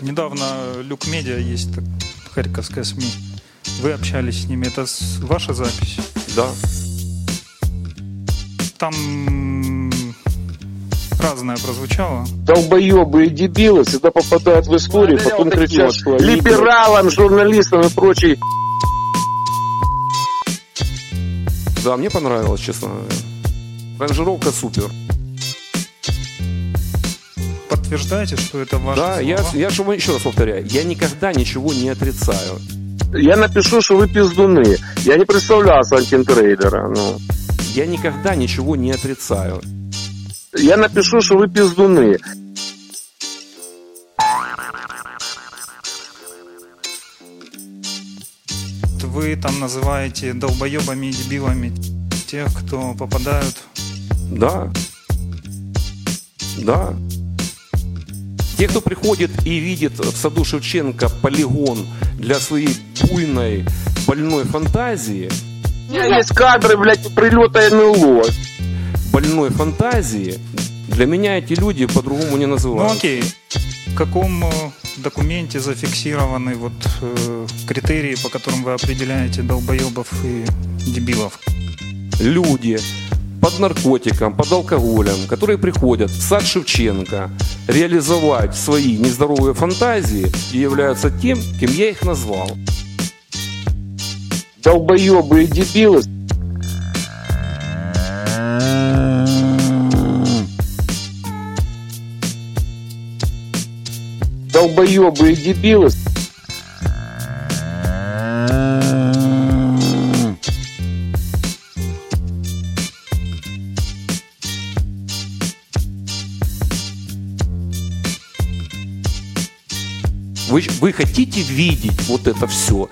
Недавно Люк Медиа есть так, харьковская СМИ. Вы общались с ними. Это ваша запись? Да. Там разное прозвучало. долбоебы и дебилы всегда попадают в историю, Смотрел потом кричат вот слои, либералам, журналистам и прочей. Да, мне понравилось, честно. Ранжировка супер. Подтверждаете, что это ваши да, я, слова? я же вам еще раз повторяю, я никогда ничего не отрицаю. Я напишу, что вы пиздуны. Я не представлялся антитрейдера. Ну. Я никогда ничего не отрицаю. Я напишу, что вы пиздуны. Вы там называете долбоебами и дебилами тех, кто попадают. Да. Да. Те, кто приходит и видит в саду Шевченко полигон для своей буйной, больной фантазии, У меня есть кадры, блядь, прилета НЛО. больной фантазии, для меня эти люди по-другому не Ну называют. окей. В каком э, документе зафиксированы вот э, критерии, по которым вы определяете долбоебов и дебилов? Люди под наркотиком, под алкоголем, которые приходят в сад Шевченко реализовать свои нездоровые фантазии и являются тем, кем я их назвал. Долбоебы и дебилы. Долбоебы и дебилы. Вы, вы хотите видеть вот это все?